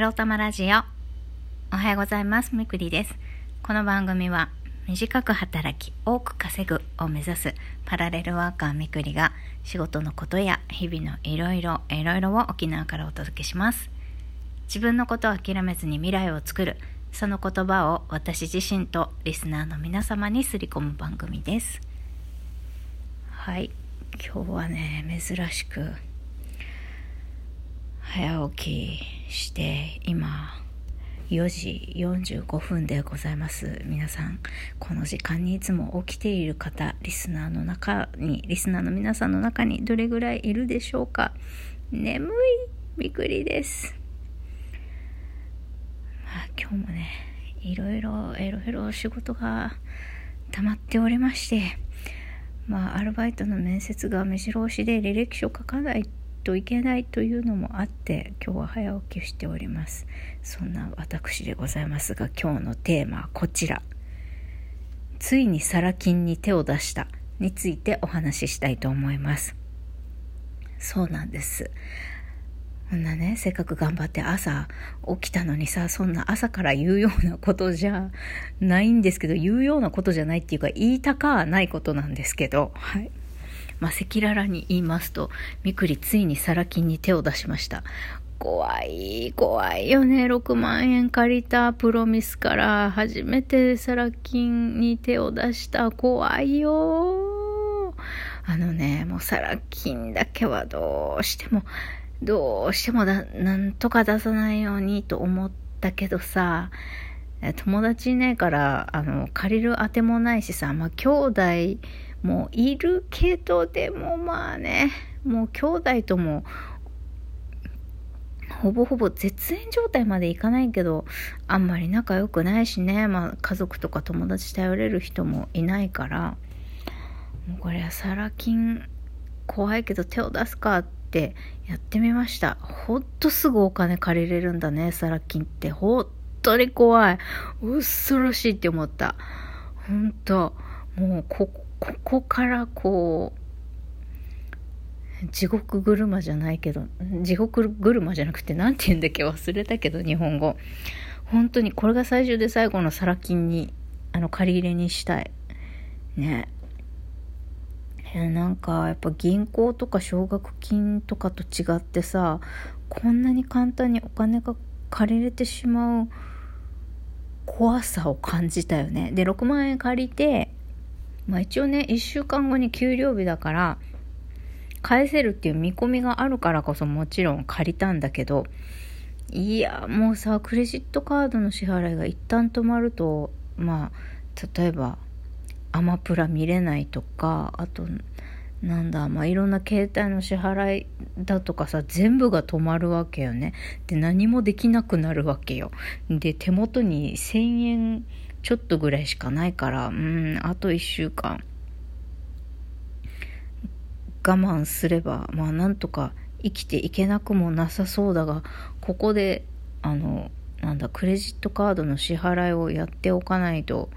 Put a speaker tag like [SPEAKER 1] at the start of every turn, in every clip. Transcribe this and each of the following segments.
[SPEAKER 1] エロ玉ラジオ。おはようございます。みくりです。この番組は、短く働き、多く稼ぐを目指すパラレルワーカーみくりが、仕事のことや日々のいろいろ、いろいろを沖縄からお届けします。自分のことを諦めずに未来を作る、その言葉を私自身とリスナーの皆様にすり込む番組です。はい。今日はね、珍しく、早起きして今4時45分でございます。皆さんこの時間にいつも起きている方リスナーの中にリスナーの皆さんの中にどれぐらいいるでしょうか？眠い。びっくりです、まあ、今日もねいろいろいろいろ仕事が溜まっておりましてまあアルバイトの面接が目白押しで履歴書書かないといけないというのもあって今日は早起きしております。そんな私でございますが今日のテーマはこちら。ついにサラ金に手を出した。についてお話ししたいと思います。そうなんです。こんなね、せっかく頑張って朝起きたのにさ、そんな朝から言うようなことじゃないんですけど、言うようなことじゃないっていうか、言いたかはないことなんですけど、はい。まあ、赤裸々に言いますと、みくりついにサラ金に手を出しました。怖い、怖いよね。6万円借りたプロミスから初めてサラ金に手を出した。怖いよ。あのね、もうサラ金だけはどうしても、どうしてもだ、なんとか出さないようにと思ったけどさ、友達いないから、あの、借りるあてもないしさ、まあ、兄弟、もいるけど、でもまあね、もう兄弟とも、ほぼほぼ絶縁状態までいかないけど、あんまり仲良くないしね、まあ家族とか友達頼れる人もいないから、もうこれはサラ金怖いけど手を出すかってやってみました。ほんとすぐお金借りれるんだね、サラ金って。ほんとに怖い。恐ろしいって思った。ほんと。もうこここからこう地獄車じゃないけど地獄車じゃなくて何て言うんだっけ？忘れたけど日本語本当にこれが最終で最後のサラ金にあの借り入れにしたいねなんかやっぱ銀行とか奨学金とかと違ってさこんなに簡単にお金が借りれてしまう怖さを感じたよね。で6万円借りてまあ一応ね、1週間後に給料日だから、返せるっていう見込みがあるからこそもちろん借りたんだけど、いや、もうさ、クレジットカードの支払いが一旦止まると、まあ、例えば、アマプラ見れないとか、あと、なんだ、まあ、いろんな携帯の支払いだとかさ、全部が止まるわけよね。で、何もできなくなるわけよ。で、手元に1000円ちょっとぐらいしかないから、うん、あと1週間我慢すれば、まあなんとか生きていけなくもなさそうだが、ここで、あの、なんだ、クレジットカードの支払いをやっておかないと、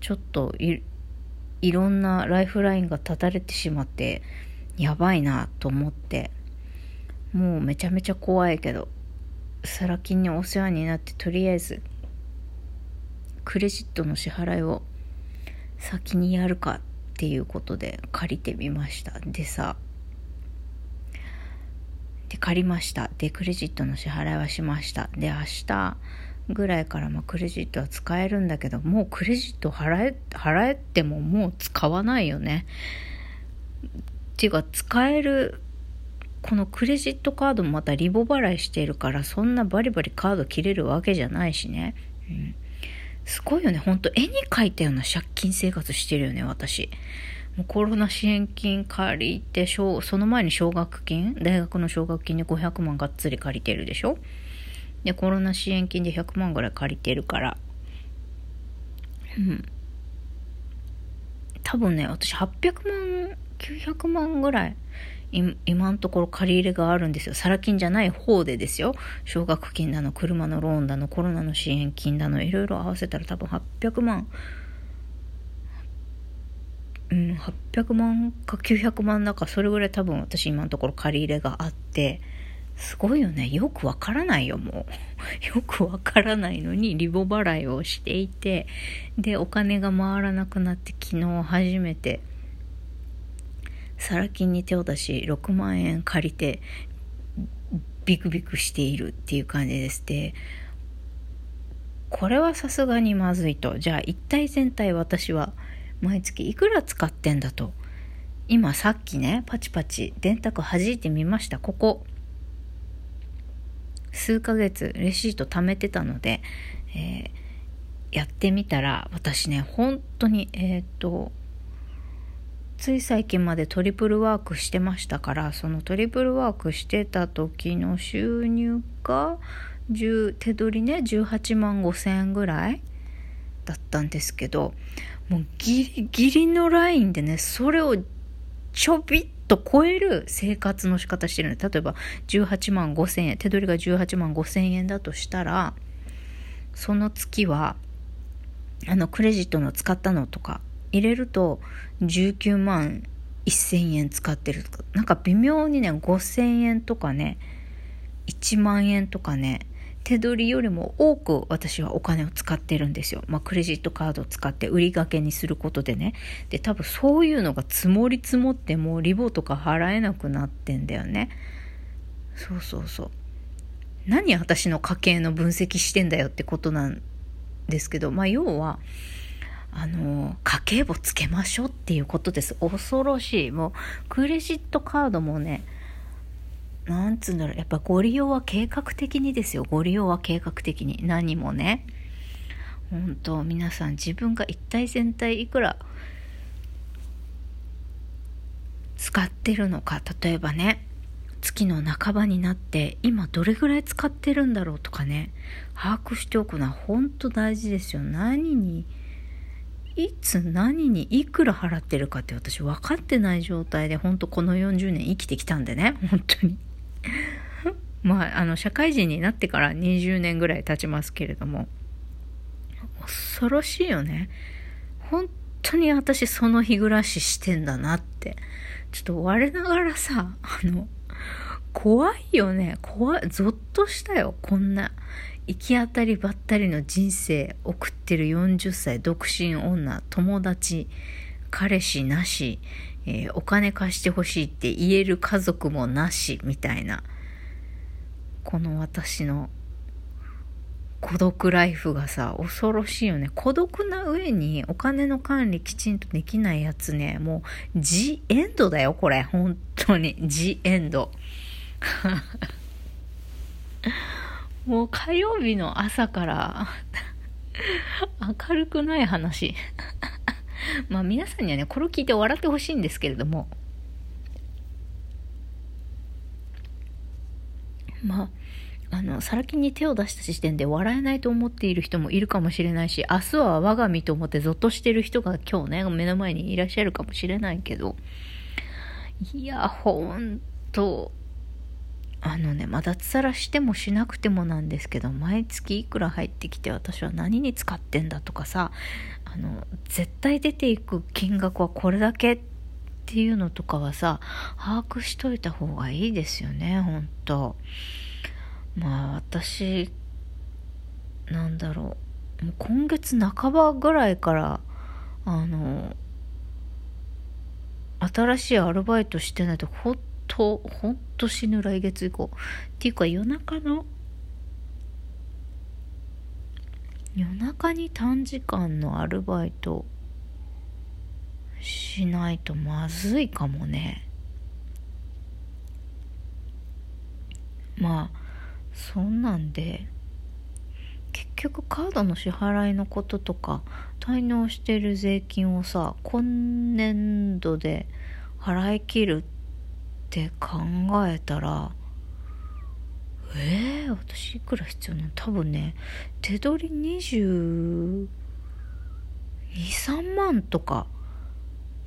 [SPEAKER 1] ちょっとい、いろんなライフラインが断たれてしまって、やばいなと思って、もうめちゃめちゃ怖いけど、サラ金にお世話になって、とりあえずクレジットの支払いを先にやるかっていうことで借りてみました。でさで借りました。でクレジットの支払いはしました。で明日ぐらいからまあクレジットは使えるんだけどもうクレジット払え払えてももう使わないよね。っていうか使えるこのクレジットカードもまたリボ払いしているからそんなバリバリカード切れるわけじゃないしね、うん、すごいよね。ほんと絵に描いたような借金生活してるよね、私。もうコロナ支援金借りて、その前に奨学金、大学の奨学金で500万がっつり借りてるでしょ？で、コロナ支援金で100万ぐらい借りてるから。うん。多分ね、私800万、900万ぐらい今のところ借り入れがあるんですよ。サラ金じゃない方でですよ。奨学金だの、車のローンだの、コロナの支援金だの、いろいろ合わせたら多分800万、うん、800万か900万だか、それぐらい多分私今のところ借り入れがあって、すごいよね。よくわからないよ、もう。よくわからないのにリボ払いをしていて、で、お金が回らなくなって昨日初めて、サラ金に手を出し、6万円借りて、ビクビクしているっていう感じですで、これはさすがにまずいと。じゃあ一体全体私は毎月いくら使ってんだと。今さっきね、パチパチ電卓弾いてみました。ここ。数ヶ月レシート貯めてたので、えー、やってみたら、私ね、本当に、えっ、と、つい最近までトリプルワークしてましたから、そのトリプルワークしてた時の収入が、手取りね、18万5千円ぐらいだったんですけど、もうギリギリのラインでね、それをちょびっと超える生活の仕方してるの。例えば18万5千円手取りが18万5千円だとしたらその月はあのクレジットの使ったのとか入れると19万1000円使ってるとか。なんか微妙にね5000円とかね1万円とかね手取りよりも多く私はお金を使ってるんですよ。まあ、クレジットカードを使って売り掛けにすることでね。で、多分そういうのが積もり積もってもうリボとか払えなくなってんだよね。そうそうそう。何私の家計の分析してんだよってことなんですけど、まあ、要は、あの、家計簿つけましょうっていうことです。恐ろしい。もう、クレジットカードもね、なんつうんだろう、やっぱご利用は計画的にですよ。ご利用は計画的に。何もね。本当皆さん自分が一体全体いくら使ってるのか。例えばね、月の半ばになって今どれぐらい使ってるんだろうとかね、把握しておくのは本当大事ですよ。何に、いつ何にいくら払ってるかって私分かってない状態で本当この40年生きてきたんでね、本当に。まあ、あの、社会人になってから20年ぐらい経ちますけれども、恐ろしいよね。本当に私その日暮らししてんだなって。ちょっと我ながらさ、あの、怖いよね。怖い。ゾッとしたよ。こんな、行き当たりばったりの人生送ってる40歳独身女、友達、彼氏なし、えー、お金貸してほしいって言える家族もなし、みたいな。この私の孤独ライフがさ、恐ろしいよね。孤独な上にお金の管理きちんとできないやつね、もう、ジエンドだよ、これ。本当に。ジエンド。もう火曜日の朝から明るくない話 まあ皆さんにはね、これを聞いて笑ってほしいんですけれども、まあ、あの、サラ金に手を出した時点で笑えないと思っている人もいるかもしれないし、明日は我が身と思ってゾッとしてる人が今日ね、目の前にいらっしゃるかもしれないけど、いや、ほんと、あのね、まあ、脱サラしてもしなくてもなんですけど、毎月いくら入ってきて私は何に使ってんだとかさ、あの、絶対出ていく金額はこれだけっていうのとかはさ、把握しといた方がいいですよね、ほんと。まあ私、なんだろう、もう今月半ばぐらいから、あの、新しいアルバイトしてないと、ほんと、ほんと死ぬ来月以降。っていうか夜中の、夜中に短時間のアルバイトしないとまずいかもね。まあ、そんなんで、結局カードの支払いのこととか、滞納してる税金をさ、今年度で払い切るって考えたら、えー、私いくら必要なの？多分ね、手取り22、3万とか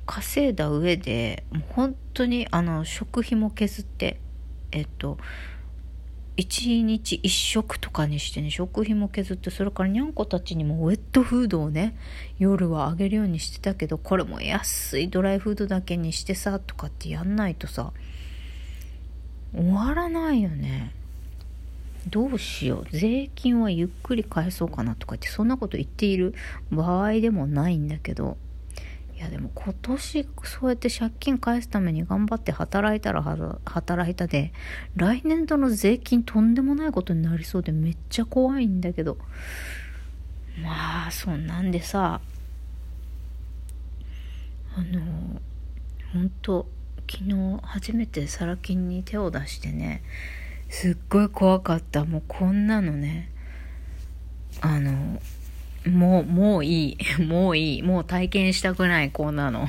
[SPEAKER 1] 稼いだ上で、もう本当にあの食費も削って、えっと、1日1食とかにしてね、食費も削って、それからにゃんこたちにもウェットフードをね、夜はあげるようにしてたけど、これも安いドライフードだけにしてさ、とかってやんないとさ、終わらないよね。どうしよう。税金はゆっくり返そうかなとかってそんなこと言っている場合でもないんだけど。いやでも今年そうやって借金返すために頑張って働いたら働いたで来年度の税金とんでもないことになりそうでめっちゃ怖いんだけど。まあそんなんでさあの本当昨日初めてサラ金に手を出してねすっごい怖かった。もうこんなのねあのもうもういい もういいもう体験したくないこんなの。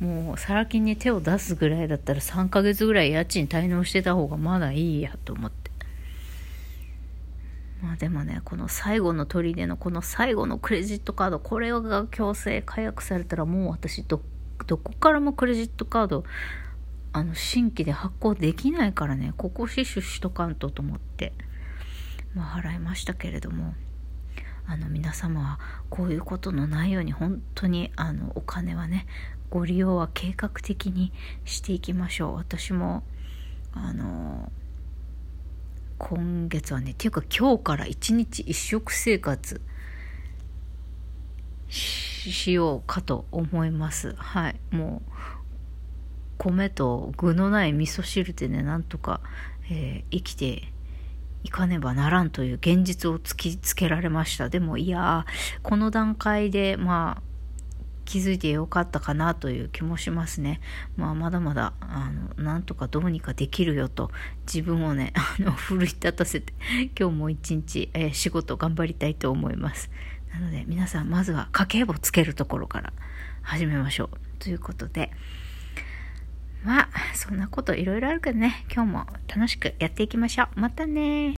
[SPEAKER 1] もうサラ金に手を出すぐらいだったら3ヶ月ぐらい家賃滞納してた方がまだいいやと思って。まあでもねこの最後の砦のこの最後のクレジットカードこれが強制解約されたらもう私どっどこからもクレジットカードあの新規で発行できないからねここ死守しとかんとと思ってまあ払いましたけれどもあの皆様はこういうことのないように本当にあのお金はねご利用は計画的にしていきましょう。私もあの今月はねっていうか今日から一日一食生活ししようかと思いますはいもう米と具のない味噌汁でねなんとか、えー、生きていかねばならんという現実を突きつけられましたでもいやこの段階でまあ気づいてよかったかなという気もしますね。まあ、まだまだ、あの、なんとかどうにかできるよと、自分をね、あの、奮い立たせて、今日も一日、えー、仕事頑張りたいと思います。なので、皆さん、まずは家計簿つけるところから始めましょう。ということで、まあ、そんなこといろいろあるけどね、今日も楽しくやっていきましょう。またね